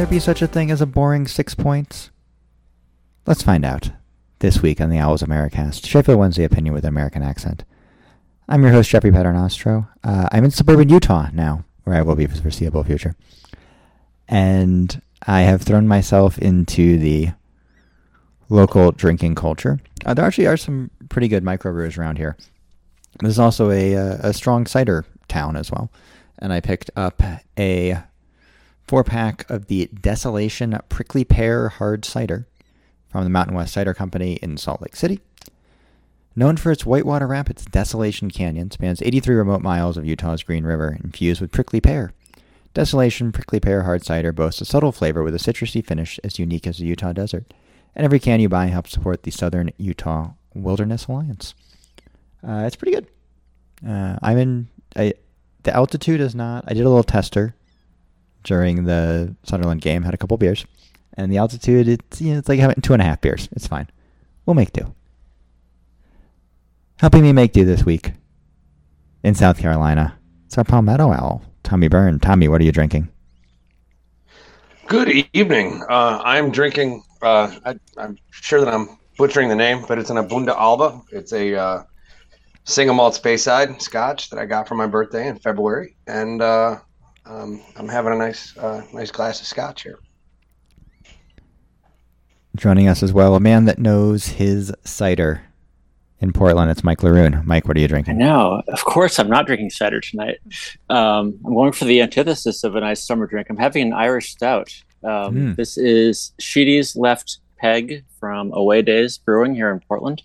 there be such a thing as a boring six points? Let's find out this week on the Owls Americast, Sheffield Wednesday opinion with an American accent. I'm your host, Jeffrey Paternostro. Uh, I'm in suburban Utah now, where I will be for the foreseeable future. And I have thrown myself into the local drinking culture. Uh, there actually are some pretty good microbrews around here. There's also a, uh, a strong cider town as well. And I picked up a four pack of the Desolation Prickly Pear Hard Cider from the Mountain West Cider Company in Salt Lake City. Known for its whitewater rapids, Desolation Canyon spans 83 remote miles of Utah's Green River, infused with prickly pear. Desolation Prickly Pear Hard Cider boasts a subtle flavor with a citrusy finish as unique as the Utah desert. And every can you buy helps support the Southern Utah Wilderness Alliance. Uh, it's pretty good. Uh, I'm in. I, the altitude is not. I did a little tester during the Sunderland game. Had a couple beers, and the altitude it's you know, it's like having two and a half beers. It's fine. We'll make do. Helping me make do this week in South Carolina. It's our Palmetto Owl, Tommy Byrne. Tommy, what are you drinking? Good evening. Uh, I'm drinking. Uh, I, am sure that I'm butchering the name, but it's an Abunda Alba. It's a uh, single malt Speyside Scotch that I got for my birthday in February, and uh, um, I'm having a nice, uh, nice glass of Scotch here. Joining us as well, a man that knows his cider in Portland. It's Mike Laroon. Mike, what are you drinking? No, of course I'm not drinking cider tonight. Um, I'm going for the antithesis of a nice summer drink. I'm having an Irish stout. Um, mm. This is Sheedy's Left Peg from Away Days Brewing here in Portland,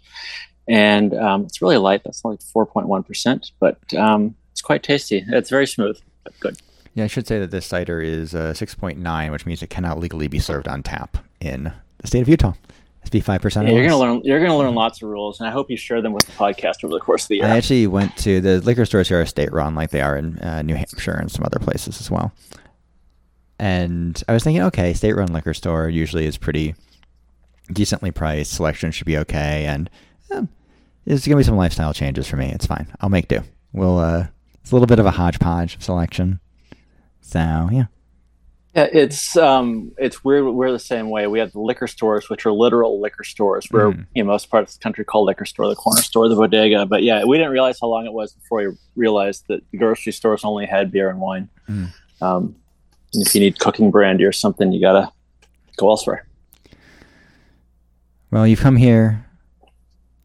and um, it's really light. That's only 4.1 percent, but um, it's quite tasty. It's very smooth, but good. Yeah, I should say that this cider is uh, 6.9, which means it cannot legally be served on tap in the state of Utah. SB five percent. Yeah, you're gonna learn. You're gonna learn lots of rules, and I hope you share them with the podcast over the course of the year. I actually went to the liquor stores here are state run, like they are in uh, New Hampshire and some other places as well. And I was thinking, okay, state run liquor store usually is pretty decently priced. Selection should be okay, and eh, there's gonna be some lifestyle changes for me. It's fine. I'll make do. We'll. Uh, it's a little bit of a hodgepodge selection. So yeah. Yeah, it's um, it's weird. We're the same way. We have the liquor stores, which are literal liquor stores. We're mm. you know most parts of the country call liquor store the corner store, the bodega. But yeah, we didn't realize how long it was before we realized that the grocery stores only had beer and wine. Mm. Um, and if you need cooking brandy or something, you gotta go elsewhere. Well, you've come here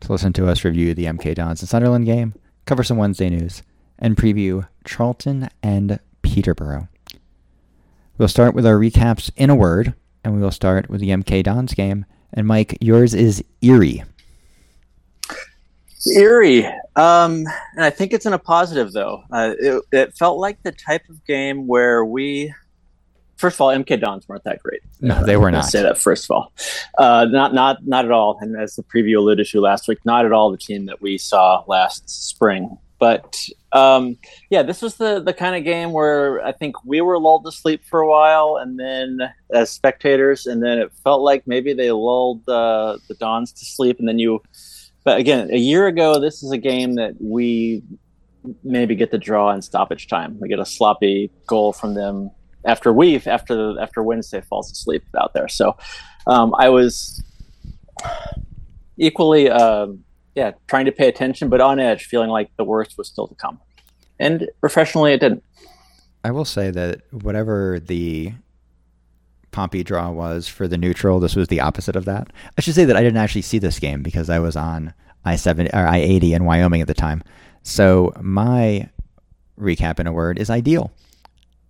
to listen to us review the MK Dons and Sunderland game, cover some Wednesday news, and preview Charlton and Peterborough. We'll start with our recaps in a word, and we will start with the MK Dons game. And Mike, yours is eerie. Eerie. Um, and I think it's in a positive, though. Uh, it, it, felt like the type of game where we, first of all, MK Dons weren't that great. No, they were not. Say that first of all, uh, not not not at all. And as the preview alluded to last week, not at all the team that we saw last spring. But um, yeah, this was the the kind of game where I think we were lulled to sleep for a while, and then as spectators, and then it felt like maybe they lulled uh, the Dons to sleep, and then you. But again, a year ago, this is a game that we maybe get the draw in stoppage time. We get a sloppy goal from them after we've after after Wednesday falls asleep out there. So um, I was equally. Uh, yeah, trying to pay attention, but on edge, feeling like the worst was still to come. And professionally, it didn't. I will say that whatever the Pompey draw was for the neutral, this was the opposite of that. I should say that I didn't actually see this game because I was on I seventy or I eighty in Wyoming at the time. So my recap in a word is ideal.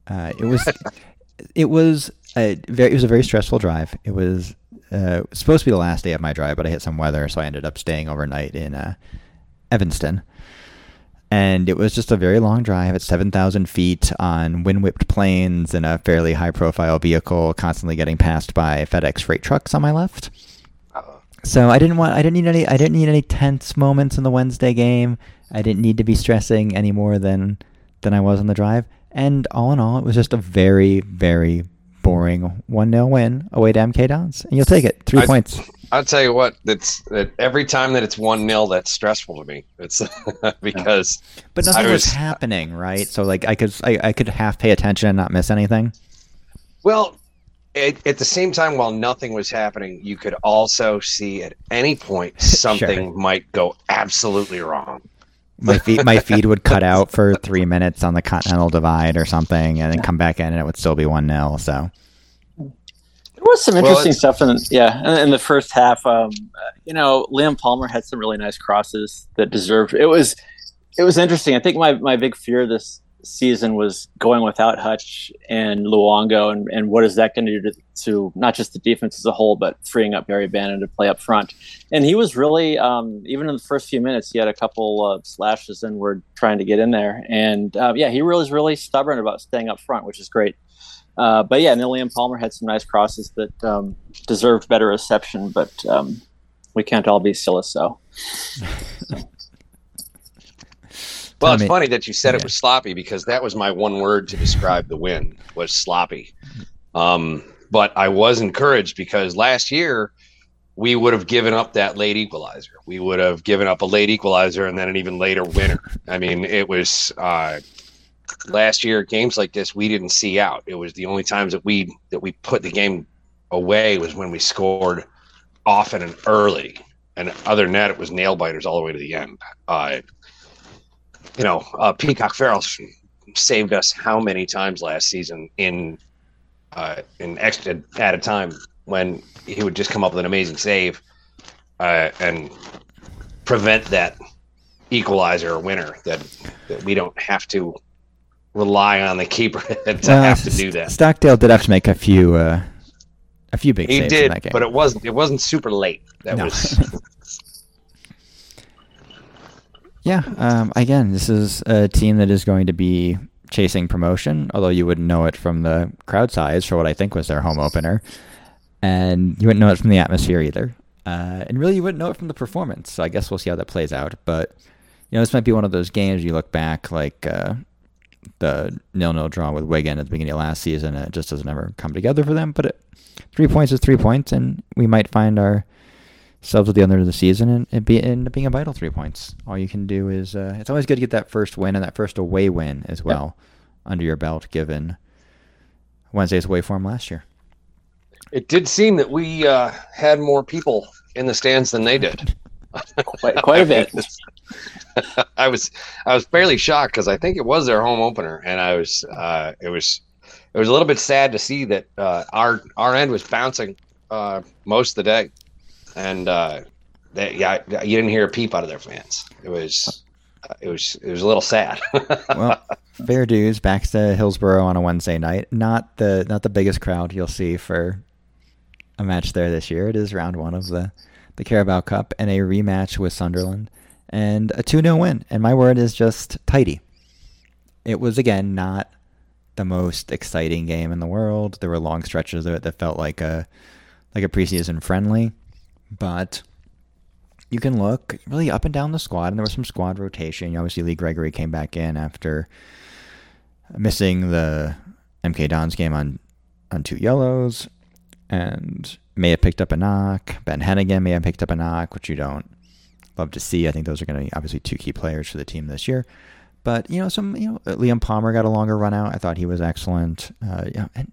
Uh, it was it was a very it was a very stressful drive. It was uh, supposed to be the last day of my drive, but I hit some weather, so I ended up staying overnight in uh, Evanston. And it was just a very long drive at 7,000 feet on wind whipped plains in a fairly high profile vehicle, constantly getting passed by FedEx freight trucks on my left. So I didn't want, I didn't need any, I didn't need any tense moments in the Wednesday game. I didn't need to be stressing any more than than I was on the drive. And all in all, it was just a very, very boring 1 0 win away to MK Dons. And you'll take it. Three I, points. I'll tell you what, that every time that it's 1 0, that's stressful to me. It's because. But nothing was, was, happening, right? So, like, I could, I, I could half pay attention and not miss anything. Well, it, at the same time, while nothing was happening, you could also see at any point something Sure. might go absolutely wrong. My feed, my feed would cut out for three minutes on the Continental Divide or something, and then come back in, and it would still be one 0 So There was some interesting it's- stuff in yeah in, in the first half. Um, uh, you know, Liam Palmer had some really nice crosses that deserved. It was it was interesting. I think my my big fear this season was going without Hutch and Luongo, and, and what is that going to do to, not just the defense as a whole, but freeing up Barry Bannan to play up front. And he was really um, even in the first few minutes, he had a couple of slashes and were trying to get in there. And uh, yeah, he was really stubborn about staying up front, which is great. Uh, but yeah, Nillian Palmer had some nice crosses that um, deserved better reception, but um, we can't all be Siliso. Well, it's funny that you said yeah. it was sloppy because that was my one word to describe the win was sloppy. Um, but I was encouraged because last year we would have given up that late equalizer. We would have given up a late equalizer and then an even later winner. I mean, it was uh, last year games like this we didn't see out. It was the only times that we that we put the game away was when we scored often and early. And other than that, it was nail biters all the way to the end. Uh, you know, uh, Peacock Farrell saved us how many times last season in uh, in extra at a time when he would just come up with an amazing save uh, and prevent that equalizer or winner that, that we don't have to rely on the keeper to Well, have to do that. Stockdale did have to make a few uh, a few big He saves in did, that game. but it wasn't it wasn't super late. That No. was Yeah. Um, again, this is a team that is going to be chasing promotion, although you wouldn't know it from the crowd size for what I think was their home opener. And you wouldn't know it from the atmosphere either. Uh, and really, you wouldn't know it from the performance. So I guess we'll see how that plays out. But, you know, this might be one of those games you look back like uh, the nil nil draw with Wigan at the beginning of last season, and it just doesn't ever come together for them. But it, three points is three points, and we might find our selves at the end of the season and it be end up being a vital three points. All you can do is uh, it's always good to get that first win and that first away win as well under your belt, given Wednesday's away form last year. it did seem that we uh, had more people in the stands than they did. Quite, quite a bit. I was I was fairly shocked because I think it was their home opener, and I was uh, it was it was a little bit sad to see that uh, our our end was bouncing uh, most of the day, and uh, they, yeah, you didn't hear a peep out of their fans. It was uh, it was it was a little sad. Well, fair dues. Back to Hillsborough on a Wednesday night. Not the not the biggest crowd you'll see for a match there this year. It is round one of the the Carabao Cup and a rematch with Sunderland and a 2 0 win. And my word is just tidy. It was again not the most exciting game in the world. There were long stretches of it that felt like a like a preseason friendly, but you can look really up and down the squad, and there was some squad rotation. You Obviously, Lee Gregory came back in after missing the MK Dons game on on two yellows, and may have picked up a knock. Ben Heneghan may have picked up a knock, which you don't love to see. I think those are going to be obviously two key players for the team this year. But you know, some you know, Liam Palmer got a longer run out. I thought he was excellent. Uh, know, and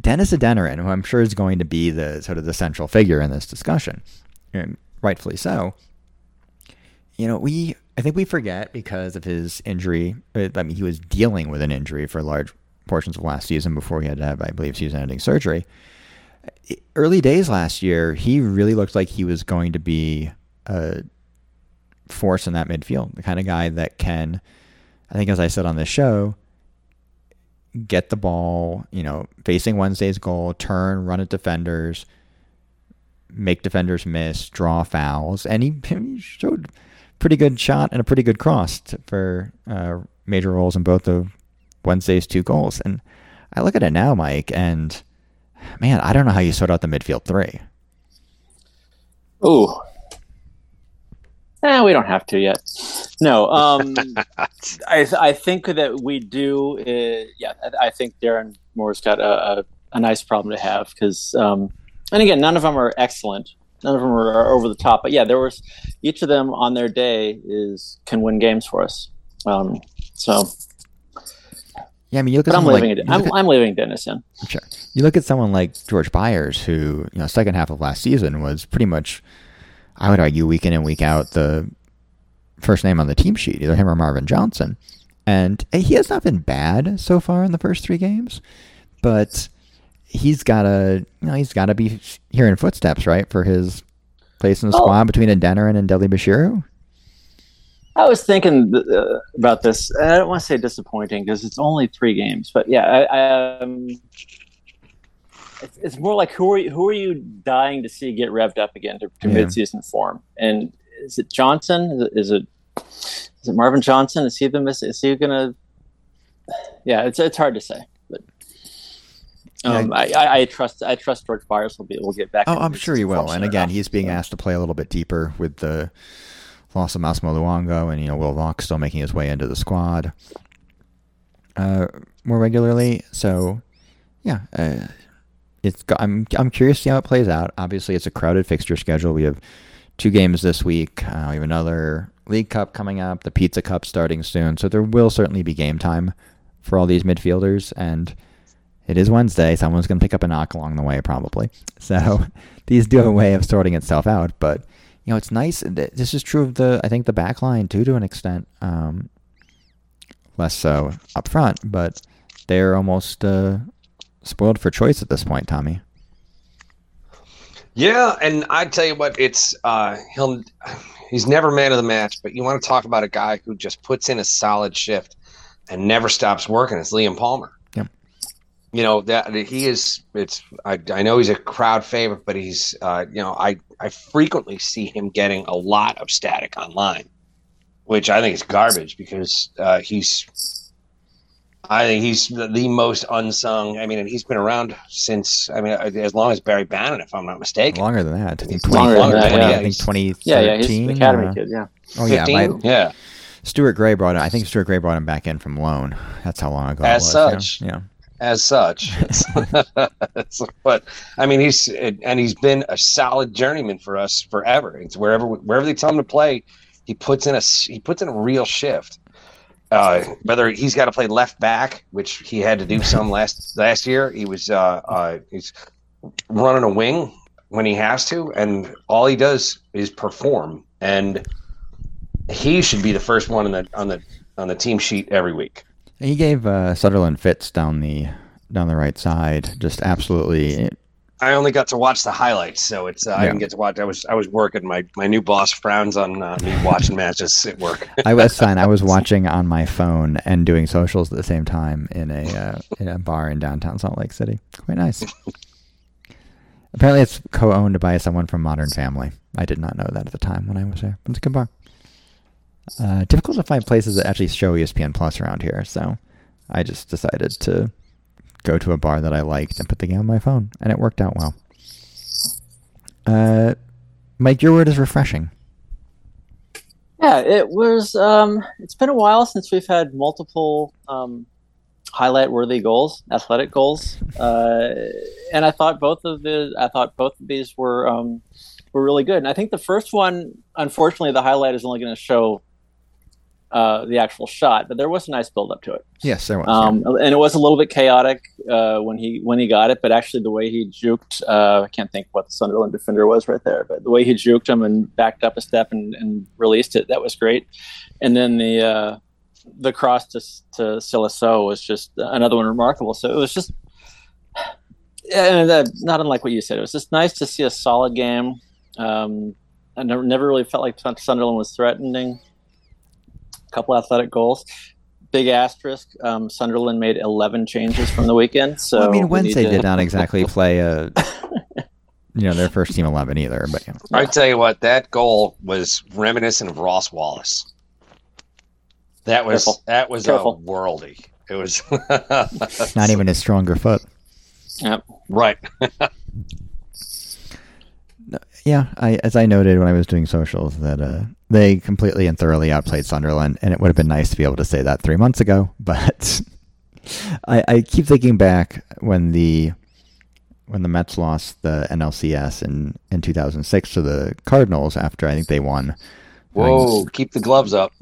Dennis Adeniran, who I'm sure is going to be the sort of the central figure in this discussion, and rightfully so. You know, we I think we forget because of his injury. uh, I mean, he was dealing with an injury for large portions of last season before he had to have, I believe, season-ending surgery. Early days last year, he really looked like he was going to be a force in that midfield, the kind of guy that can, I think, as I said on this show, get the ball, you know, facing Wednesday's goal, turn, run at defenders, make defenders miss, draw fouls, and he, he showed pretty good shot and a pretty good cross for uh, major roles in both of Wednesday's two goals. And I look at it now, Mike, and man, I don't know how you sort out the midfield three. Ooh. Eh, we don't have to yet. No, um, I I think that we do. Uh, yeah, I, I think Darren Moore's got a, a, a nice problem to have because, um, and again, none of them are excellent. None of them are, are over the top. But yeah, there was each of them on their day is can win games for us. Um, so Yeah, I mean, you look at But I'm leaving like, it. I'm, at- I'm leaving Dennis in. Sure. You look at someone like George Byers, who, you know, second half of last season was pretty much, I would argue, week in and week out, the first name on the team sheet, either him or Marvin Johnson. And eh, he has not been bad so far in the first three games, but he's got to, you know, he's got to be hearing footsteps, right, for his place in the Oh. squad between Adeniran and Dele Bashiru. I was thinking uh, about this. I don't want to say disappointing because it's only three games, but yeah, I, I, um, it's, it's more like who are you, who are you dying to see get revved up again to, to Yeah. midseason form? And is it Johnson? Is it is it Marvin Johnson? Is he the miss? Is he gonna? Yeah, it's it's hard to say, but um, I, I, I trust I trust George Byers will be will get back. Oh, I'm sure he will. And again, he's being asked to play a little bit deeper with the loss of Massimo Luongo and, you know, Will Vaulks still making his way into the squad uh, more regularly. So, yeah, uh, it's I'm I'm curious to see how it plays out. Obviously, it's a crowded fixture schedule. We have two games this week. Uh, we have another League Cup coming up, the Pizza Cup starting soon. So there will certainly be game time for all these midfielders and it is Wednesday. Someone's going to pick up a knock along the way, probably. So these do have a way of sorting itself out. But you know, it's nice. This is true of the I think the back line too, to an extent. Um, less so up front, but they're almost uh, spoiled for choice at this point, Tommy. Yeah, and I tell you what, it's uh he'll he's never man of the match, but you want to talk about a guy who just puts in a solid shift and never stops working. It's Liam Palmer. Yep. You know that he is. It's I, I know he's a crowd favorite, but he's uh you know I I frequently see him getting a lot of static online, which I think is garbage because uh, he's. I think he's the, the most unsung. I mean, and he's been around since I mean, as long as Barry Bannan, if I'm not mistaken. Longer than that. I think Longer than that, 20 yeah. I think 2013. Yeah, yeah, he's an academy uh, kid. Yeah. Oh yeah, my, yeah. Stuart Gray brought it. I think Stuart Gray brought him back in from loan. That's how long ago As it was. yeah. such. yeah. as such. It's- but I mean, he's and he's been a solid journeyman for us forever. It's wherever wherever they tell him to play, he puts in a he puts in a real shift. Uh, whether he's got to play left back, which he had to do some last last year, he was uh, uh, he's running a wing when he has to, and all he does is perform. And he should be the first one on the on the on the team sheet every week. He gave uh, Sunderland fits down the down the right side. Just absolutely. I only got to watch the highlights, so it's uh, I didn't get to watch. I was I was working. My my new boss frowns on uh, me watching matches at work. I was fine. I was watching on my phone and doing socials at the same time in a uh, in a bar in downtown Salt Lake City. Quite nice. Apparently, it's co-owned by someone from Modern Family. I did not know that at the time when I was there. It's a good bar. Uh, difficult to find places that actually show ESPN Plus around here, so I just decided to go to a bar that I liked and put the game on my phone, and it worked out well. Uh, Mike, your word is refreshing. Yeah, it was. Um, it's been a while since we've had multiple um, highlight-worthy goals, athletic goals, uh, and I thought both of the. I thought both of these were um, were really good. And I think the first one, unfortunately, the highlight is only going to show uh, the actual shot, but there was a nice build-up to it. Yes, there was. Um, and it was a little bit chaotic uh, when he when he got it, but actually the way he juked, uh, I can't think what the Sunderland defender was right there, but the way he juked him and backed up a step and, and released it, that was great. And then the uh, the cross to to Silaso was just another one remarkable. So it was just, and not unlike what you said, it was just nice to see a solid game. Um, I never, never really felt like Sunderland was threatening. A couple athletic goals big asterisk. Um, Sunderland made 11 changes from the weekend. So Well, I mean, Wednesday to- did not exactly play a, you know, their first team eleven either. But you know, I tell you what, that goal was reminiscent of Ross Wallace. That was Careful. that was Careful. a worldy. It was not even his stronger foot. Yep. right. Yeah, I as I noted when I was doing socials that uh, they completely and thoroughly outplayed Sunderland, and it would have been nice to be able to say that three months ago. But I, I keep thinking back when the when the Mets lost the NLCS in in 2006 to the Cardinals after I think they won. Whoa! Keep the gloves up.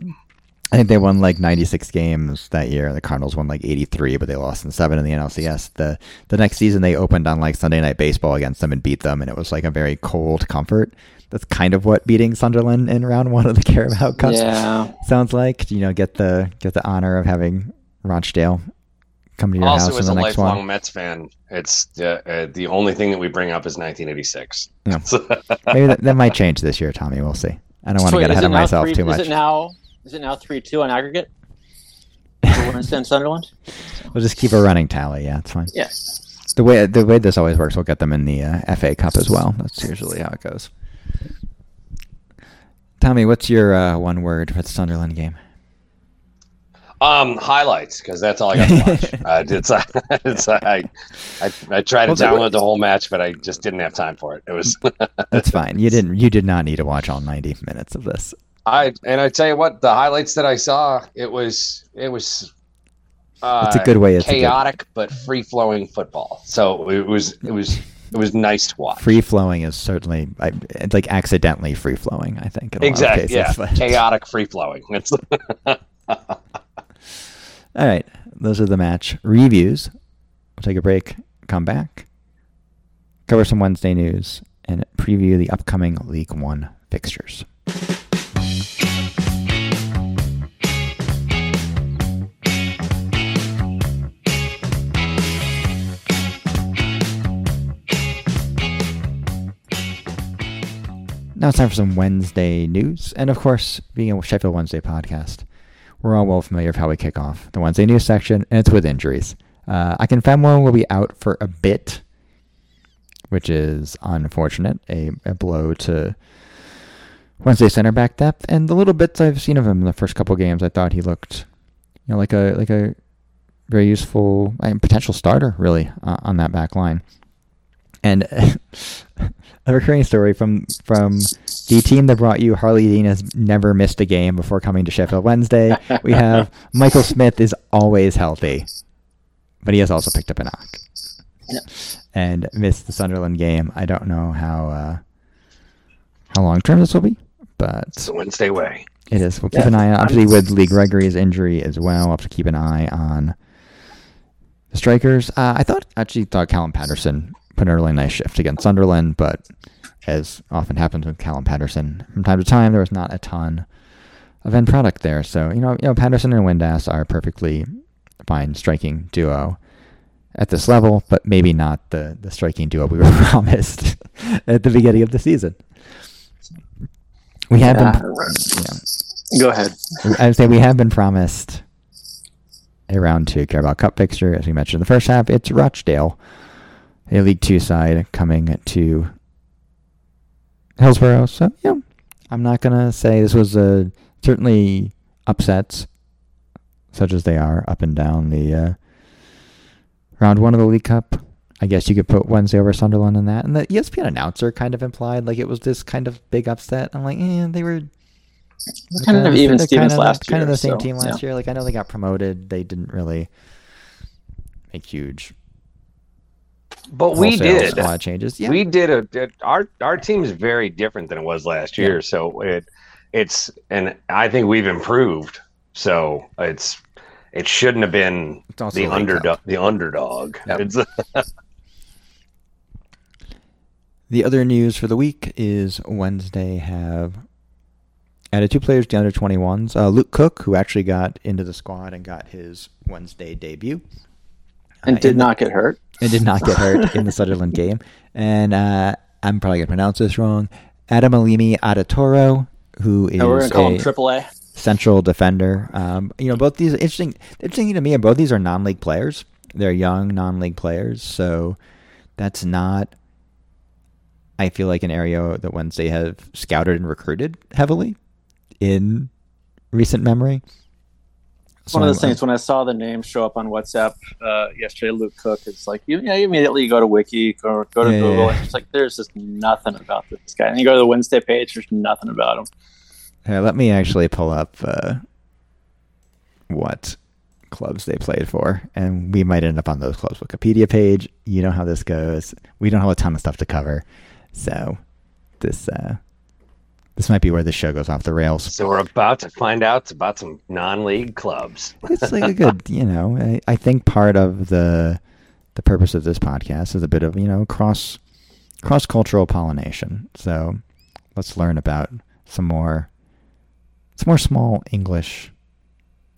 I think they won like 96 games that year. The Cardinals won like 83, but they lost in seven in the NLCS. The the next season they opened on like Sunday Night Baseball against them and beat them, and it was like a very cold comfort. That's kind of what beating Sunderland in round one of the Carabao Cup Yeah. sounds like. You know, get the get the honor of having Rochdale come to your Also, house as in a the next lifelong one. Mets fan, it's uh, uh, the only thing that we bring up is 1986. Yeah. Maybe that, that might change this year, Tommy. We'll see. I don't want to get ahead of myself three- too much. Is it now? Is it now three two on aggregate? For Wednesday and Sunderland. We'll just keep a running tally. Yeah, it's fine. Yeah. The way the way this always works, we'll get them in the uh, FA Cup as well. That's usually how it goes. Tommy, what's your uh, one word for the Sunderland game? Um, highlights because that's all I got to watch. uh, it's, uh, it's uh, I, I I tried to Well, that- download the whole match, but I just didn't have time for it. It was That's fine. You didn't. You did not need to watch all ninety minutes of this. I and I tell you what, the highlights that I saw, it was it was. Uh, It's a good way- it's a good- chaotic but free flowing football. So it was it was it was nice to watch. Free flowing is certainly I, like accidentally free flowing. I think in a lot of exactly. Yeah, but- chaotic free flowing. All right, those are the match reviews. We'll take a break, come back, cover some Wednesday news, and preview the upcoming League One fixtures. Now it's time for some Wednesday news. And of course, being a Sheffield Wednesday podcast, we're all well familiar with how we kick off the Wednesday news section, and it's with injuries. Uh, one will be out for a bit, which is unfortunate, a, a blow to Wednesday center back depth. And the little bits I've seen of him in the first couple games, I thought he looked, you know, like a like a very useful and potential starter, really, uh, on that back line. And a recurring story from from the team that brought you Harlee Dean has never missed a game before coming to Sheffield Wednesday. We have Michael Smith is always healthy, but he has also picked up a knock and missed the Sunderland game. I don't know how uh, how long term this will be, but it's the Wednesday way. it is. We'll keep Yeah, an eye on. Obviously, with Lee Gregory's injury as well, we'll have to keep an eye on the strikers. Uh, I thought actually thought Callum Paterson put in a really nice shift against Sunderland, but as often happens with Callum Paterson, from time to time there was not a ton of end product there. So you know, you know, Paterson and Windass are a perfectly fine striking duo at this level, but maybe not the the striking duo we were promised at the beginning of the season. We have Yeah. been, yeah. Go ahead. I would say we have been promised a round two Carabao Cup fixture, as we mentioned in the first half. It's Rochdale, a League Two side coming to Hillsborough. So, yeah, I'm not gonna say this was a certainly upsets, such as they are up and down the uh, round one of the League Cup. I guess you could put Wednesday over Sunderland in that, and the ESPN announcer kind of implied like it was this kind of big upset. I'm like, eh, they were It's kind of even Stevens kind of, last kind year. of the same so, team last yeah. year. Like I know they got promoted, they didn't really make huge. But we wholesale did. squad changes. Yeah, We did a did, our our team is very different than it was last year. Yeah. So it it's and I think we've improved. So it's it shouldn't have been the a underdog. The underdog. Yep. It's The other news for the week is Wednesday have added two players to the under 21s. Uh, Luke Cook, who actually got into the squad and got his Wednesday debut. And uh, did in the- not get hurt. And did not get hurt in the Sunderland game. And uh, I'm probably going to pronounce this wrong. Adam Alimi Adetoro, who is And we're gonna call him a Triple A. central defender. Um, you know, both these interesting. Interesting to me, and both these are non-league players. They're young non-league players, so that's not. I feel like an area that Wednesday have scouted and recruited heavily in recent memory. It's one of So those I'm- things when I saw the name show up on WhatsApp uh, yesterday, Luke Cook, it's like you, yeah, you immediately go to Wiki or go to Yeah, Google, yeah. and it's like there's just nothing about this guy. And you go to the Wednesday page, there's nothing about him. Here, let me actually pull up uh, what clubs they played for, and we might end up on those clubs' Wikipedia page. You know how this goes. We don't have a ton of stuff to cover, so this uh, This might be where the show goes off the rails. So we're about to find out about some non-league clubs. It's like a good, you know. I, I think part of the the purpose of this podcast is a bit of you know cross cross cultural pollination. So let's learn about some more some more small English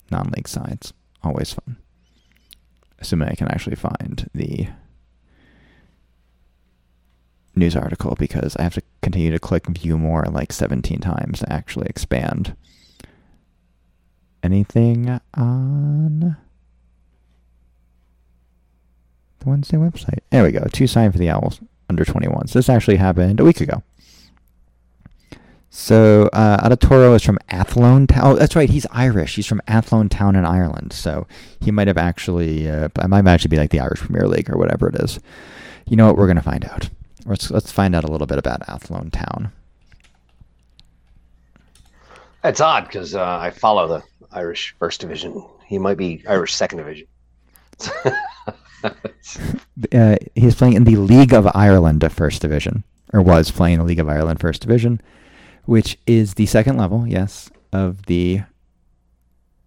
non league sides. Always fun. Assuming I can actually find the news article because I have to continue to click view more like 17 times to actually expand. Anything on the Wednesday website? There we go. Two sign for the Owls under 21. So this actually happened a week ago. So uh, Adetoro is from Athlone Town. Oh, that's right. He's Irish. He's from Athlone Town in Ireland. So he might have actually. Uh, I might actually be like the Irish Premier League or whatever it is. You know what? We're gonna find out. Let's let's find out a little bit about Athlone Town. It's odd because uh, I follow the Irish First Division. He might be Irish Second Division. uh, he's playing in the League of Ireland First Division, or was playing in the League of Ireland First Division, which is the second level, yes, of the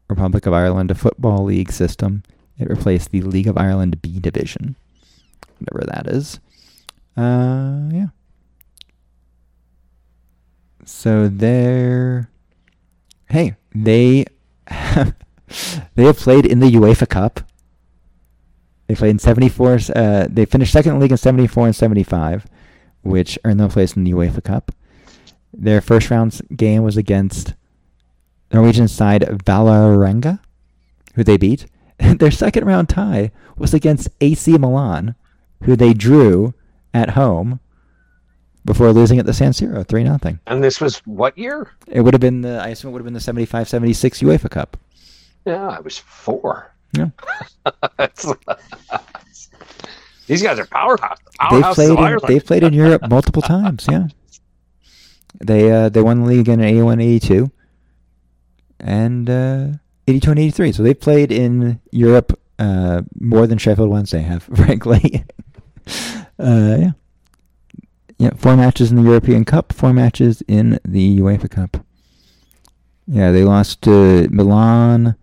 Republic of Ireland Football League system. It replaced the League of Ireland B Division, whatever that is. Uh, yeah. So they're, hey, they have, they have played in the UEFA Cup. They played in 74. Uh, they finished second in league in 74 and 75, which earned them a place in the UEFA Cup. Their first round game was against Norwegian side Vålerenga, who they beat. Their second round tie was against AC Milan, who they drew at home before losing at the San Siro 3 nothing. And this was what year? It would have been the I assume it would have been the 75 76 UEFA Cup. Yeah, I was 4. Yeah. These guys are powerhouse. They've played in, they've played in Europe multiple times, yeah. They uh, they won the league again in 81 82 and uh, 82 and 83. So they've played in Europe uh, more than Sheffield Wednesday have, frankly. Uh, yeah. Yeah, four matches in the European Cup, four matches in the UEFA Cup. Yeah, they lost to Milan,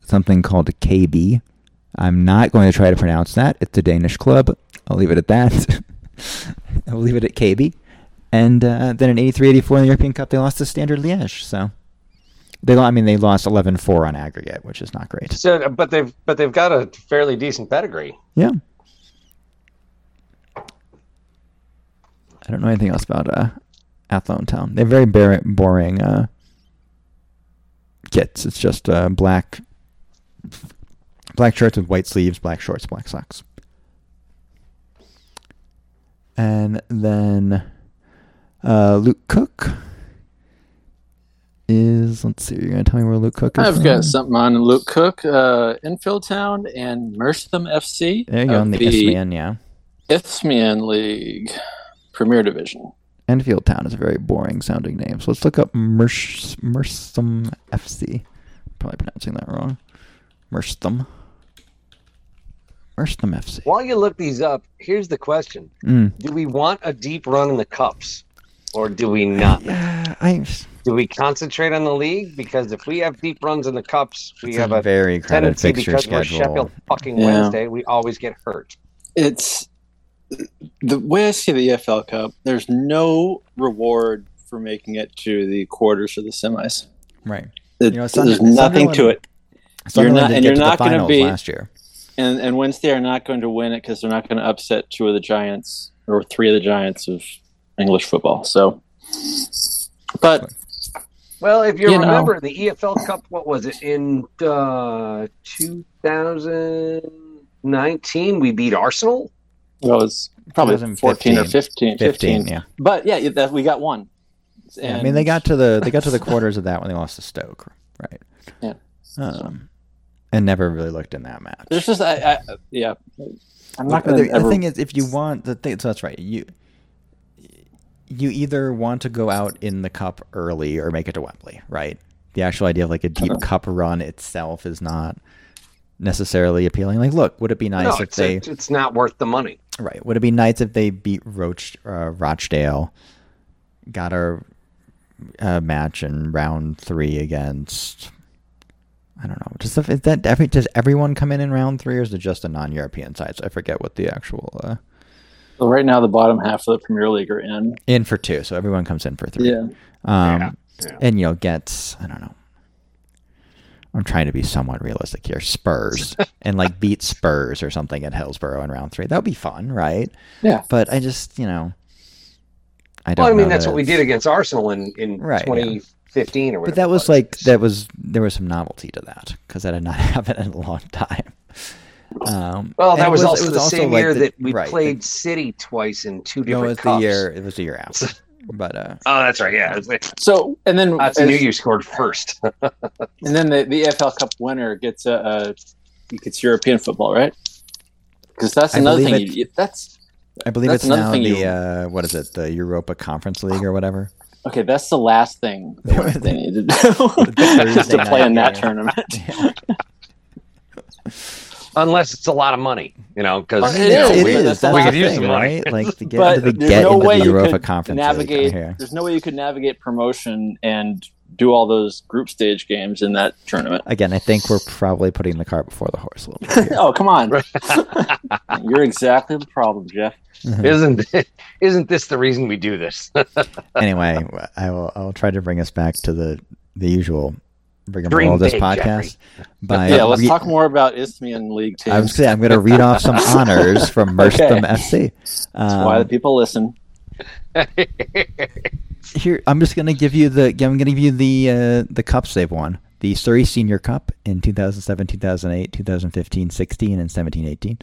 something called KB. I'm not going to try to pronounce that. It's a Danish club. I'll leave it at that. I'll leave it at KB. And uh, then in 83-84 in the European Cup, they lost to Standard Liège. So they, I mean, they lost 11-4 on aggregate, which is not great. So, but they've but they've got a fairly decent pedigree. Yeah. I don't know anything else about uh, Athlone Town. They're very bar- boring uh, kits. It's just uh, black black shirts with white sleeves, black shorts, black socks. And then uh, Luke Cook is. Let's see. You're gonna tell me where Luke Cook is. I've from? got something on Luke Cook, uh, Enfield Town, and Merstham FC. There you go. of In the Isthmian, yeah. Isthmian League, Premier Division. Enfield Town is a very boring sounding name. So let's look up Mersh, Merstham FC. Probably pronouncing that wrong. Merstham. Merstham FC. While you look these up, here's the question: Mm. Do we want a deep run in the cups, or do we not? Yeah, I, Do we concentrate on the league? Because if we have deep runs in the cups, we have a a very crowded tendency fixture because we're schedule. Sheffield fucking Yeah. Wednesday. We always get hurt. It's the way I see the EFL Cup. There's no reward for making it to the quarters or the semis. Right. It- You know, Sunday- there's nothing to it, Sunderland not- didn't and you're not gonna be- last year. and and Wednesday are not going to win it because they're not going to upset two of the giants or three of the giants of English football. So, but Well, if you, You know. remember the EFL Cup, what was it in uh, 2019? We beat Arsenal. Well, it was probably 14 or 2015. 15, 15, 15. yeah. But yeah, that, we got one. Yeah, I mean, they got to the they got to the quarters of that when they lost to Stoke, right? Yeah. Um, and never really looked in that match. There's just, I, I, yeah. I'm not going the, to the thing is, if you want the thing, so that's right. You you either want to go out in the cup early or make it to Wembley, right? The actual idea of like a deep Uh-huh. cup run itself is not necessarily appealing. Like, look, would it be nice no, if it's, they it's not worth the money. right? Would it be nice if they beat Roach uh, Rochdale, got a uh, match in round three against. I don't know. Just is that every does everyone come in in round three, or is it just the non-European sides? I forget what the actual. Uh, so right now, the bottom half of the Premier League are in. In for two, so everyone comes in for three. Yeah. Um, Yeah, yeah. and you know gets I don't know. I'm trying to be somewhat realistic here. Spurs and like beat Spurs or something at Hillsborough in round three. That would be fun, right? Yeah. But I just you know. I don't. Well, I mean, that's that what we did against Arsenal in in Right, yeah. 2015 or whatever. But that it was like that was there was some novelty to that because that had not happened in a long time. Um, Well, that was, it also the same like year the- that we right, played the- City twice in two no, different it was cups. the year. It was the year after. But uh, Oh, that's right. Yeah, It's- So and then that's I as- knew you scored first. and then the, the EFL Cup winner gets a, a gets European football, right? Because that's another thing. it- You, that's I believe That's it's now thing the you- uh, what is it? The Europa Conference League or whatever. okay. That's the last thing that they need to do just to play in that game. tournament. Unless it's a lot of money, you know, because Well, It Yeah. It we- is. that's That's the the we could use thing, some money. right? Like to get but into the there's get no into way the you Europa could Conference navigate. League here. There's no way you could navigate promotion and do all those group stage games in that tournament. Again, I think we're probably putting the cart before the horse a little bit. Oh come on! You're exactly the problem, Jeff. Mm-hmm. isn't isn't this the reason we do this? anyway, I will. I will try to bring us back to the the usual Dream rigmarole all this big, podcast. By yeah, let's re- talk more about Isthmian League Two. I was saying I'm going to read off some honors from Merstham FC. That's why the Um, people listen. here, I'm just going to give you the. I'm going to give you the uh, the cups they've won. The Surrey Senior Cup in 2007, 2008, 2015, 16, and 17, 18.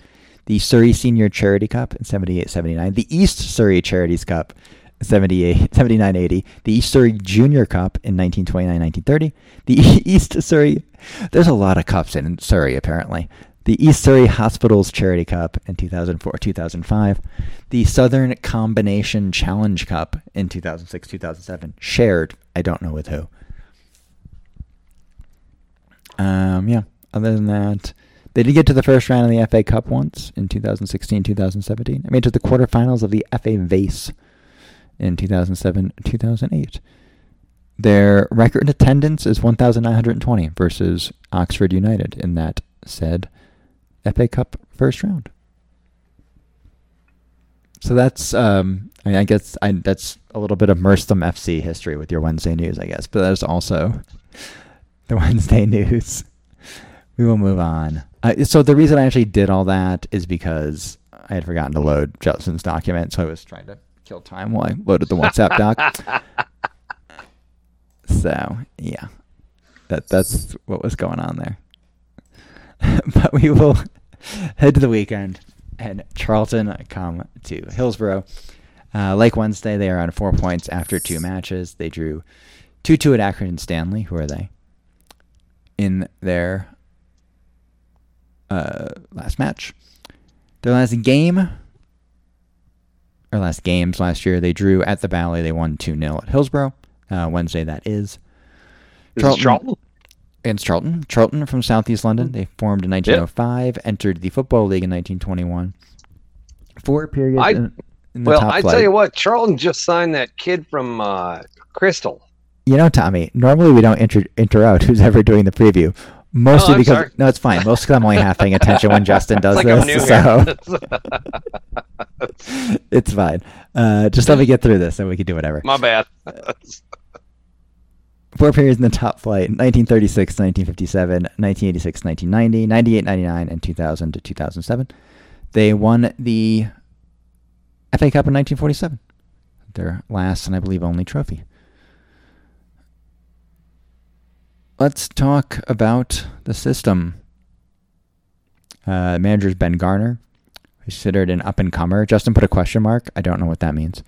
The Surrey Senior Charity Cup in 78, 79. The East Surrey Charities Cup 78, 79, 80. The East Surrey Junior Cup in 1929, 1930. The East Surrey, there's a lot of cups in Surrey apparently. The East Surrey Hospitals Charity Cup in 2004, 2005. The Southern Combination Challenge Cup in 2006, 2007. Shared, I don't know with who. Um, yeah. Other than that, they did get to the first round of the FA Cup once in 2016, 2017. I it to the quarterfinals of the FA Vase in 2007, 2008. Their record attendance is 1,920 versus Oxford United in that said FA Cup first round. So that's, um, I mean, I guess I, that's a little bit of Merstham FC history with your Wednesday news, I guess. But that's also the Wednesday news. We will move on. Uh, so the reason I actually did all that is because I had forgotten to load Justin's document, so I was trying to kill time while I loaded the WhatsApp doc. So yeah, that that's what was going on there. but we will head to the weekend, and Charlton come to Hillsborough. Uh, like Wednesday, they are on four points after two matches. They drew two-two at Accrington Stanley. Who are they? In their uh, last match, their last game, or last games last year, they drew at the Valley. They won two 0 at Hillsborough. Uh, Wednesday, that is. Is Charlton? Against Charlton. Charlton from Southeast London. They formed in 1905, entered the Football League in 1921. Four periods I- in, in Well, I tell you what, Charlton just signed that kid from uh, Crystal. You know, Tommy, normally we don't inter, inter out who's ever doing the preview. Mostly Oh, because sorry. no, it's fine. Mostly because I'm only half paying attention when Justin does like this, so it's fine. Uh, just let me get through this, and we can do whatever. My bad. Four periods in the top flight: 1936, 1957, 1986, 1990, 98, 99, and 2000 to 2007. They won the FA Cup in 1947, their last and I believe only trophy. Let's talk about the system. Uh, manager's Ben Garner, considered an up and comer. Justin put a question mark. I don't know what that means.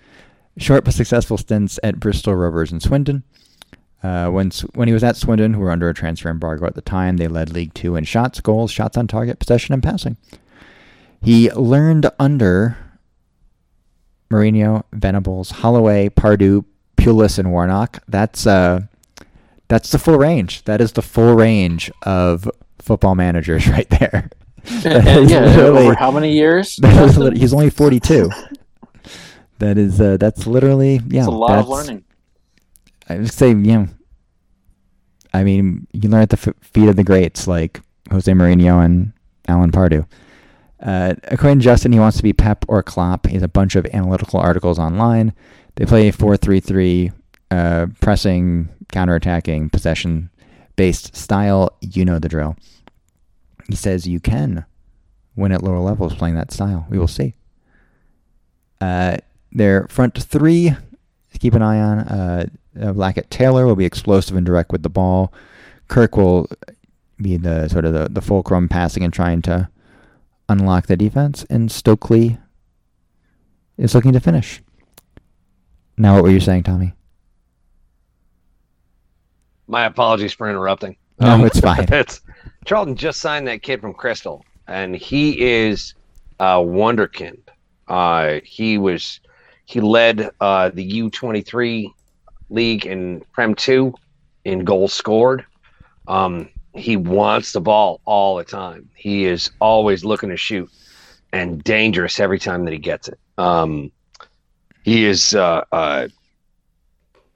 Short but successful stints at Bristol Rovers and Swindon. Uh, when when he was at Swindon, who were under a transfer embargo at the time, they led League Two in shots, goals, shots on target, possession, and passing. He learned under Mourinho, Venables, Holloway, Pardew, Pulis, and Warnock. That's uh, that's the full range. That is the full range of football managers right there. And, yeah, over how many years? he's only 42. That is uh, that's literally yeah. It's a lot of learning. I would say, know, I mean, you learn at the f- feet of the greats like Jose Mourinho and Alan Pardew. Uh, according to Justin, he wants to be Pep or Klopp. He has a bunch of analytical articles online. They play a 4 3 3, uh, pressing, counterattacking, possession based style. You know the drill. He says you can win at lower levels playing that style. We will see. Uh, their front three, keep an eye on. Uh, Blackett Taylor will be explosive and direct with the ball. Kirk will be the sort of the, the fulcrum passing and trying to unlock the defense. And Stockley is looking to finish. Now, what were you saying, Tommy? My apologies for interrupting. No, um, it's fine. it's Charlton just signed that kid from Crystal, and he is a wonderkind. Uh, he was he led uh, the U twenty three league in Prem two in goals scored. Um, he wants the ball all the time. He is always looking to shoot and dangerous every time that he gets it. Um, he is uh, uh,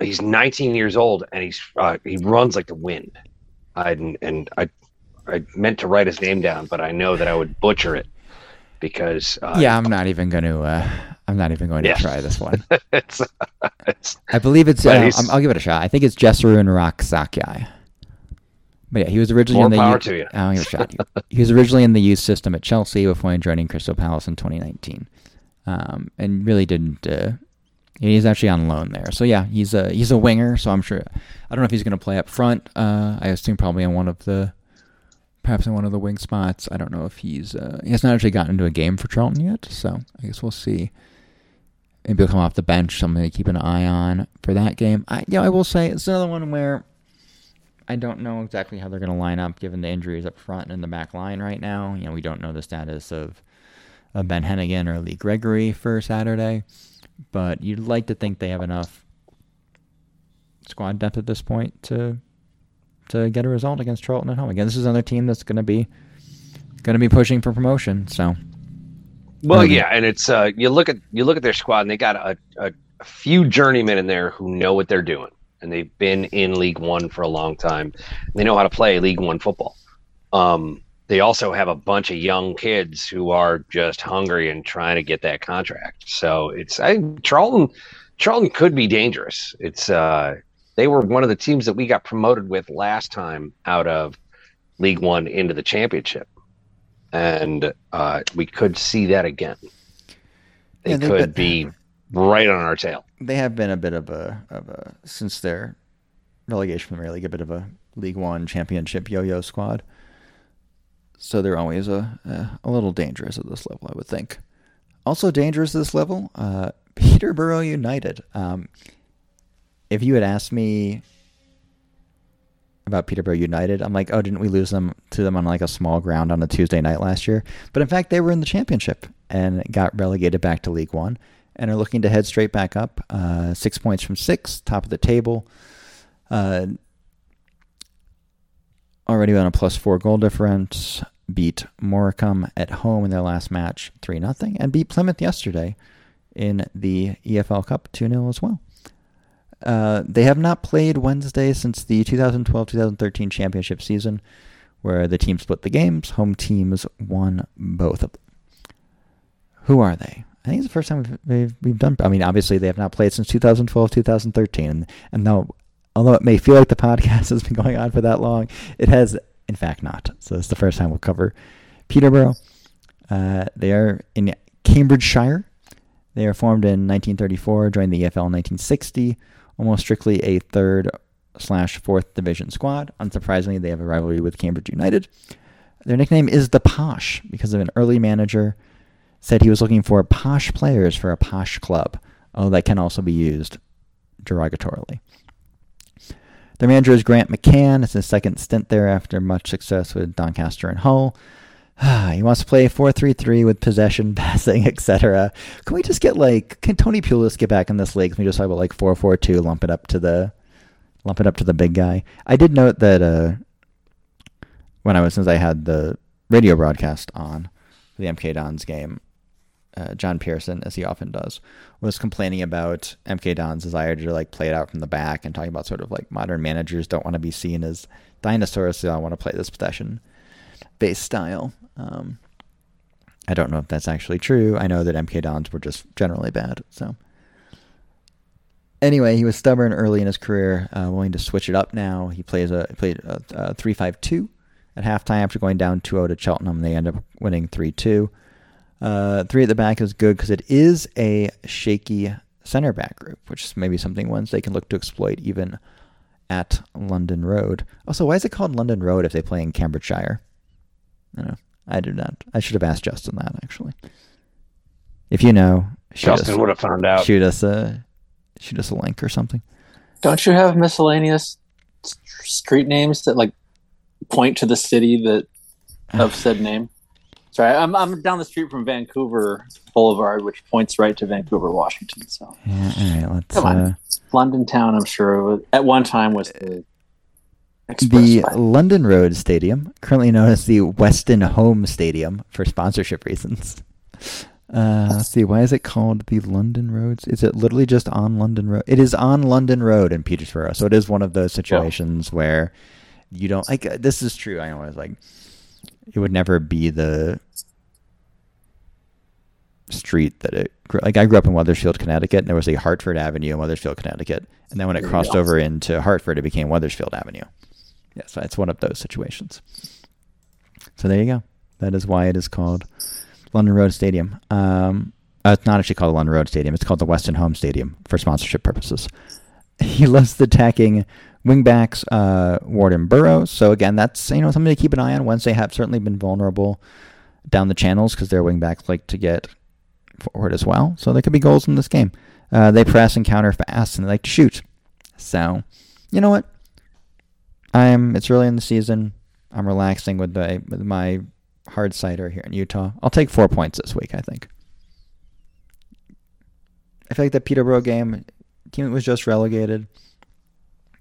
he's 19 years old and he's uh, he runs like the wind. I and I I meant to write his name down, but I know that I would butcher it because uh, yeah, I'm not even going to. Uh, I'm not even going to yeah. try this one. it's, it's, I believe it's. Uh, I'll give it a shot. I think it's Jesurun Rak-Sakyi. But yeah, he was originally More in the power to you. I'll give a shot. he was originally in the youth system at Chelsea before joining Crystal Palace in 2019, um, and really didn't. He's actually on loan there, so yeah, he's a he's a winger. So I'm sure. I don't know if he's going to play up front. Uh, I assume probably in one of the perhaps in one of the wing spots. I don't know if he's uh, he has not actually gotten into a game for Charlton yet, so I guess we'll see. Maybe he'll come off the bench. Something to keep an eye on for that game. I, yeah, I will say it's another one where I don't know exactly how they're going to line up given the injuries up front and in the back line right now. You know, we don't know the status of, of Ben Heneghan or Lee Gregory for Saturday, but you'd like to think they have enough squad depth at this point to to get a result against Charlton at home. Again, this is another team that's going to be going to be pushing for promotion. So, well, um, yeah, and it's uh, you look at you look at their squad, and they got a, a, a few journeymen in there who know what they're doing, and they've been in League One for a long time. They know how to play League One football. Um, they also have a bunch of young kids who are just hungry and trying to get that contract. So it's I Charlton. Charlton could be dangerous. It's uh, they were one of the teams that we got promoted with last time out of League One into the championship, and uh, we could see that again. They yeah, could been, be right on our tail. They have been a bit of a of a since their relegation from the League, a bit of a League One championship yo-yo squad. So they're always a, a, a little dangerous at this level, I would think. Also dangerous at this level, uh, Peterborough United. Um, if you had asked me about Peterborough United, I'm like, oh, didn't we lose them to them on like a small ground on a Tuesday night last year? But in fact, they were in the championship and got relegated back to League One and are looking to head straight back up. Uh, six points from six, top of the table. Uh, already on a plus four goal difference. Beat Morecambe at home in their last match, 3 0, and beat Plymouth yesterday in the EFL Cup 2 0 as well. Uh, they have not played Wednesday since the 2012-2013 championship season, where the team split the games. Home teams won both of them. Who are they? I think it's the first time we've, we've, done. I mean, obviously they have not played since 2012-2013, and, and now, although it may feel like the podcast has been going on for that long, it has in fact not. So it's the first time we'll cover Peterborough. Uh, they are in Cambridgeshire. They are formed in 1934, joined the EFL in 1960 almost strictly a third slash fourth division squad. Unsurprisingly, they have a rivalry with Cambridge United. Their nickname is the Posh because of an early manager said he was looking for posh players for a posh club. Oh, that can also be used derogatorily. Their manager is Grant McCann. It's his second stint there after much success with Doncaster and Hull. he wants to play 4-3-3 with possession, passing, etc. Can we just get like can Tony Pulis get back in this league? Can we just talk about like 4-4-2, lump it up to the lump it up to the big guy? I did note that uh, when I was since I had the radio broadcast on the MK Dons game, uh, John Pearson, as he often does, was complaining about MK Don's desire to like play it out from the back and talking about sort of like modern managers don't want to be seen as dinosaurs, so I want to play this possession based style. Um, I don't know if that's actually true. I know that MK Dons were just generally bad. So anyway, he was stubborn early in his career, uh, willing to switch it up now. He plays a played a, a three five two at halftime after going down 2-0 to Cheltenham. They end up winning three two. Uh, three at the back is good because it is a shaky center back group, which is maybe something Wednesday can look to exploit even at London Road. Also, why is it called London Road if they play in Cambridgeshire? I don't know. I did not. I should have asked Justin that actually. If you know, Justin us, would have found out. Shoot us a shoot us a link or something. Don't you have miscellaneous street names that like point to the city that of said name? Sorry, I'm I'm down the street from Vancouver Boulevard, which points right to Vancouver, Washington. So yeah, all right, let's. Come on. Uh, London town, I'm sure was, at one time was the the London Road Stadium, currently known as the Weston Home Stadium for sponsorship reasons. Uh, let's see, why is it called the London Roads? Is it literally just on London Road? It is on London Road in Peterborough, so it is one of those situations yeah. where you don't like. This is true. I always like it would never be the street that it like I grew up in Wethersfield, Connecticut, and there was a Hartford Avenue in Wethersfield, Connecticut, and then when it crossed over into Hartford, it became Wethersfield Avenue. Yeah, so it's one of those situations. So there you go. That is why it is called London Road Stadium. Um, uh, it's not actually called the London Road Stadium. It's called the Weston Home Stadium for sponsorship purposes. He loves the attacking wingbacks, uh, Ward and. So again, that's you know something to keep an eye on. Wednesday have certainly been vulnerable down the channels because their wingbacks like to get forward as well. So there could be goals in this game. Uh, they press and counter fast and they like to shoot. So you know what? I'm. It's early in the season. I'm relaxing with my with my hard cider here in Utah. I'll take four points this week. I think. I feel like the Peterborough game, team that was just relegated,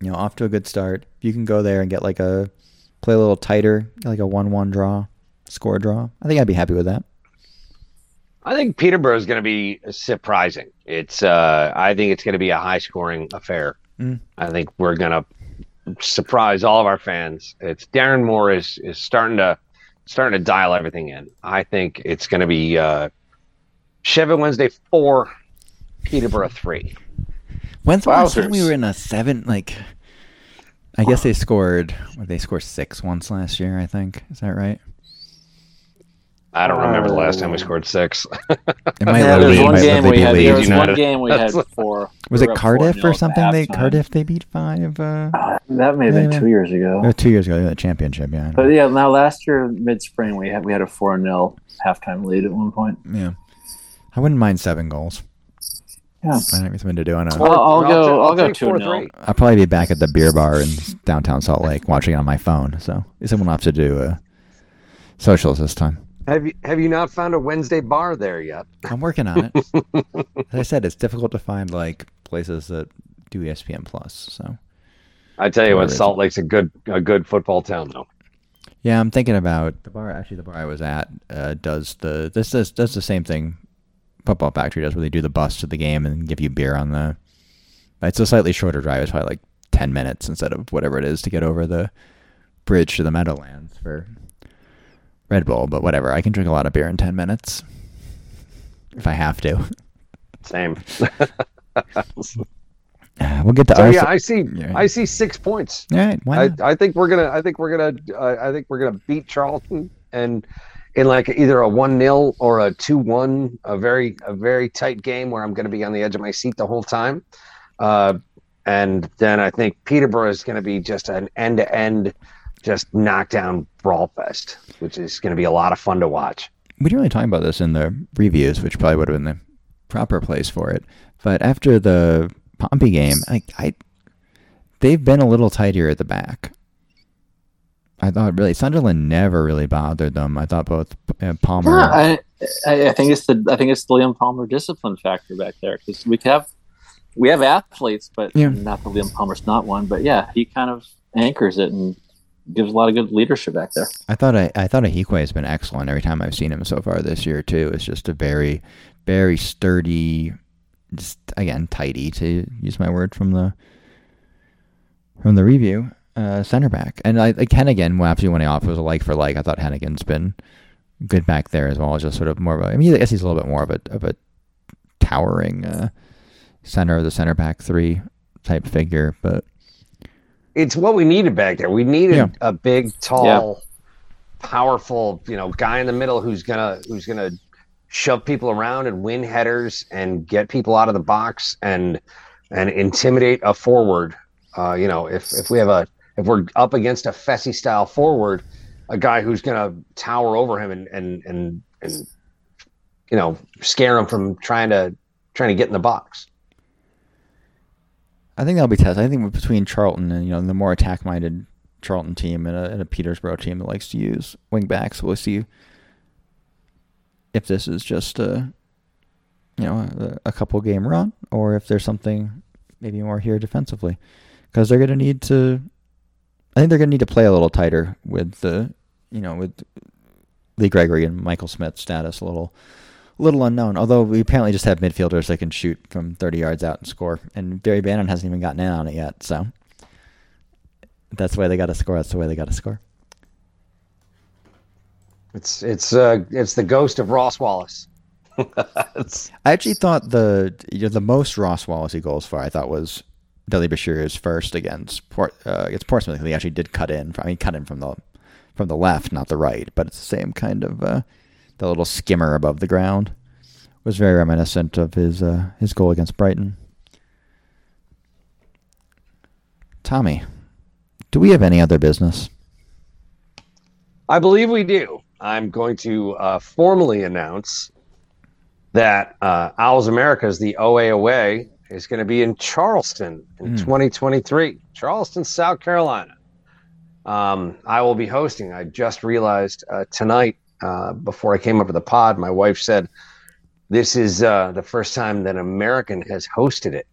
you know, off to a good start. If you can go there and get like a play a little tighter, like a one-one draw, score draw. I think I'd be happy with that. I think Peterborough is going to be surprising. It's uh, I think it's going to be a high-scoring affair. Mm. I think we're going to surprise all of our fans. It's Darren Moore is is starting to starting to dial everything in. I think it's going to be uh, Sheffield Wednesday four, Peterborough three. When's the last time we were in a seven? Like, I guess they scored. They scored six once last year. I think is that right? I don't remember the last time we scored six. it might yeah, literally, one game we had. There was one game we had four. Was it Cardiff or something? They Cardiff they beat five. Uh, uh, that may have been two years ago. Oh, two years ago, the championship. Yeah. But yeah, now last year mid spring we had we had a four 0 halftime lead at one point. Yeah, I wouldn't mind seven goals. Yeah, I think something to do on a. I'll, I'll go. I'll, I'll go two 0 I'll probably be back at the beer bar in downtown Salt Lake watching it on my phone. So is someone will have to do a socials this time. Have you have you not found a Wednesday bar there yet? I'm working on it. As I said, it's difficult to find like places that do ESPN Plus. So I tell you what, Salt Lake's a good a good football town though. Yeah, I'm thinking about the bar. Actually, the bar I was at uh, does the this does does the same thing. Football Factory does, where they do the bus to the game and give you beer on the. It's a slightly shorter drive. It's probably like ten minutes instead of whatever it is to get over the bridge to the Meadowlands for Red Bull, but whatever. I can drink a lot of beer in 10 minutes if I have to. Same. we'll get to so, yeah, I see. Yeah. I see six points. All right, I, I think we're gonna. I think we're gonna. Uh, I think we're gonna beat Charlton and in like either a one 0 or a two one. A very a very tight game where I'm gonna be on the edge of my seat the whole time. Uh, and then I think Peterborough is going to be just an end to end just knockdown brawl fest, which is going to be a lot of fun to watch. We didn't really talk about this in the reviews, which probably would have been the proper place for it. But after the Pompey game, I, I they've been a little tighter at the back. I thought really Sunderland never really bothered them. I thought both uh, Palmer. Yeah, I, I, think it's the I think it's the Liam Palmer discipline factor back there because we have we have athletes, but yeah. not that Liam Palmer's not one. But yeah, he kind of anchors it and gives a lot of good leadership back there. I thought I, I thought Ihiekwe has been excellent every time I've seen him so far this year too. It's just a very, very sturdy, just again tidy to use my word from the from the review uh, center back. And I like Heneghan, well, after when he off was a like for like. I thought Heneghan's been good back there as well. Just sort of more of a. I mean, I guess he's a little bit more of a of a towering uh, center of the center back three type figure, but it's what we needed back there. We needed Yeah. a big, tall, powerful, you know, guy in the middle who's gonna who's gonna shove people around and win headers and get people out of the box and and intimidate a forward. Uh, you know, if if we have a if we're up against a Fessy style forward, a guy who's gonna tower over him and and and and you know scare him from trying to trying to get in the box. I think that'll be tested. I think between Charlton and you know the more attack minded Charlton team and a, and a Petersboro team that likes to use wing backs, we'll see if this is just a you know a, a couple game run or if there's something maybe more here defensively because they're going to need to. I think they're going to need to play a little tighter with the you know with Lee Gregory and Michael Smith status a little little unknown. Although we apparently just have midfielders that can shoot from 30 yards out and score, and Barry Bannan hasn't even gotten in on it yet. So that's the way they got to score. That's the way they got to score. It's it's uh it's the ghost of Ross Wallace. I actually thought the you know, the most Ross Wallace goals for I thought was Dele Bashiru's first against Port, uh, against Portsmouth. He actually did cut in. I mean, cut in from the from the left, not the right, but it's the same kind of uh, the little skimmer above the ground. It Was very reminiscent of his uh, his goal against Brighton. Tommy, do we have any other business? I believe we do. I'm going to uh, formally announce that uh, Owls is the OA away, is going to be in Charleston in Hmm. 2023, Charleston, South Carolina. Um, I will be hosting. I just realized uh, tonight, uh, before I came up with the pod, my wife said this is uh, the first time that American has hosted it.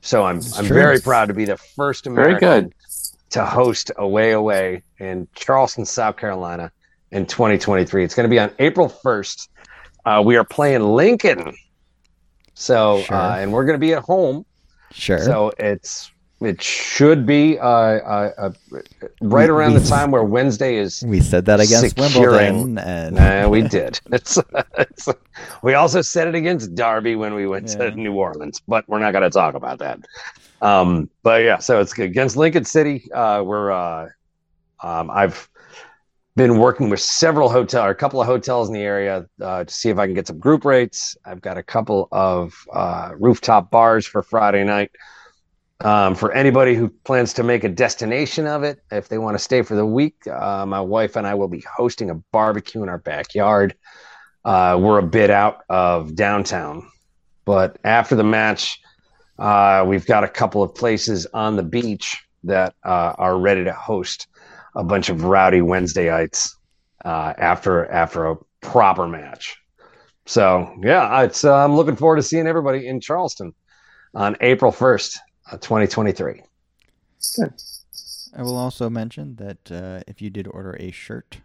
So I'm It's I'm true. very proud to be the first American Very American good. to host Away Away in Charleston, South Carolina in 2023. It's going to be on April 1st. Uh, we are playing Lincoln. So, Sure. uh, and we're going to be at home. Sure. So it's, it should be uh, uh, uh, right around we- the time where Wednesday is. we said that against securing- Wimbledon, and we did. It's, it's, we also said it against Derby when we went Yeah. to New Orleans, but we're not going to talk about that. Um, but yeah, so it's against Lincoln City. Uh, we're uh, um, I've been working with several hotel or a couple of hotels in the area uh, to see if I can get some group rates. I've got a couple of uh, rooftop bars for Friday night. Um, for anybody who plans to make a destination of it, if they want to stay for the week, uh, my wife and I will be hosting a barbecue in our backyard. Uh, we're a bit out of downtown, but after the match, uh, we've got a couple of places on the beach that uh, are ready to host a bunch of rowdy Wednesdayites uh, after after a proper match. So yeah, it's uh, I'm looking forward to seeing everybody in Charleston on April first, uh, 2023. I will also mention that uh, if you did order a shirt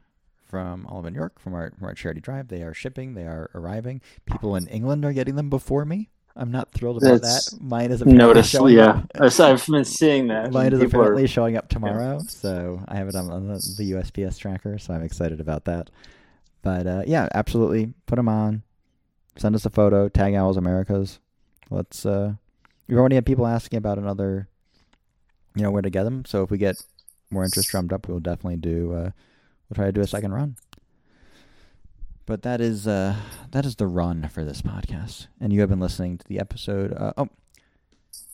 from Olive and York from our from our charity drive, they are shipping. They are arriving. People in England are getting them before me. I'm not thrilled about That's that. Mine is apparently Notice, showing yeah. up. I've been seeing that. Mine is People are- apparently showing up tomorrow, so I have it on, on the, the USPS tracker. So I'm excited about that. But uh, yeah, absolutely, put them on. Send us a photo. Tag Owls Americas. Let's. Uh, we've already had people asking about another. You know where to get them. So if we get more interest drummed up, we'll definitely do. Uh, we'll try to do a second run. But that is uh, that is the run for this podcast, and you have been listening to the episode. Uh, oh,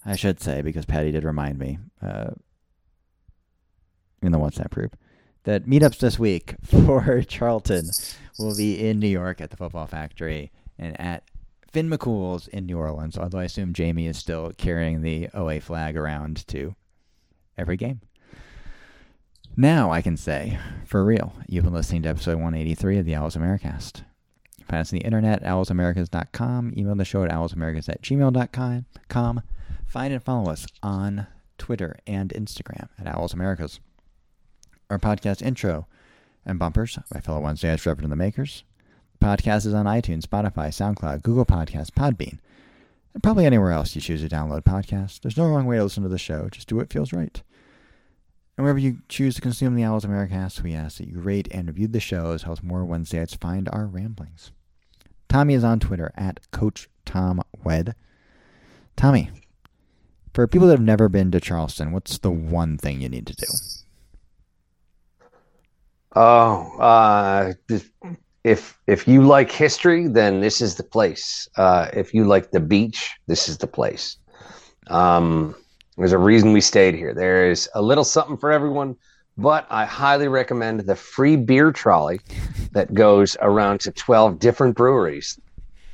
I should say because Patty did remind me uh, in the WhatsApp group that meetups this week for Charlton will be in New York at the Football Factory and at Finn McCool's in New Orleans. Although I assume Jamie is still carrying the OA flag around to every game. Now I can say, for real, you've been listening to episode 183 of the Owls Americast. Find us on the internet, at owlsamericas.com. Email the show at owlsamericas at gmail.com. Find and follow us on Twitter and Instagram at Owls Americas. our podcast intro and bumpers by fellow Wednesday Wednesdayites Reverend the Makers. The podcast is on iTunes, Spotify, SoundCloud, Google Podcasts, Podbean, and probably anywhere else you choose to download podcasts. There's no wrong way to listen to the show. Just do what feels right. And wherever you choose to consume the Owls Americast, we ask that you rate and review the show as helps more Wednesdayites find our ramblings. Tommy is on Twitter at Coach Tom Wed. Tommy, for people that have never been to Charleston, what's the one thing you need to do? Oh, uh, if if you like history, then this is the place. Uh, if you like the beach, this is the place. Um, there's a reason we stayed here. There is a little something for everyone, but I highly recommend the free beer trolley that goes around to 12 different breweries.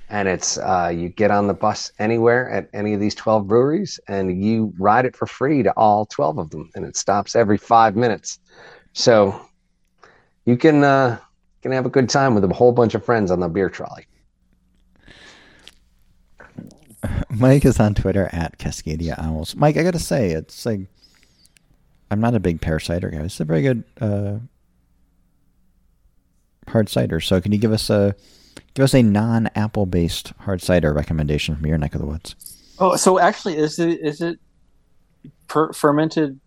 And it's uh, you get on the bus anywhere at any of these 12 breweries and you ride it for free to all 12 of them. And it stops every five minutes. So you can uh, can have a good time with a whole bunch of friends on the beer trolley. Mike is on Twitter at Cascadia Owls. Mike, I gotta say, it's like I'm not a big pear cider guy. It's a very good uh, hard cider. So, can you give us a give us a non-apple based hard cider recommendation from your neck of the woods? Oh, so actually, is it is it per- fermented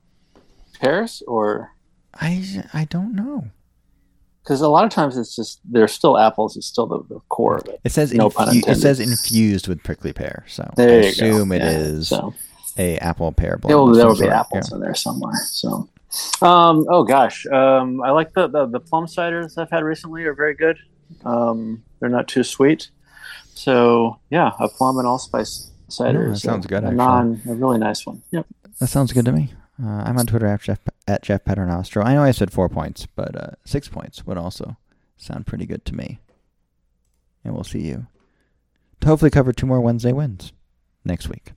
pears or? I I don't know. Because a lot of times it's just they're still apples. It's still the, the core of it. It says No infu- it says infused with prickly pear. So There I you go. assume it Yeah, is So a apple pear blend. there will, there will be apples Yeah. in there somewhere. So, um, oh gosh, um, I like the, the the plum ciders I've had recently are very good. Um, they're not too sweet. So yeah, a plum and allspice cider. Yeah, that is sounds a, good, A actually. non, a really nice one. Yep. That sounds good to me. Uh, I'm on Twitter at Jeff at Jeff Paternostro. I know I said four points, but uh, six points would also sound pretty good to me. And we'll see you to hopefully cover two more Wednesday wins next week.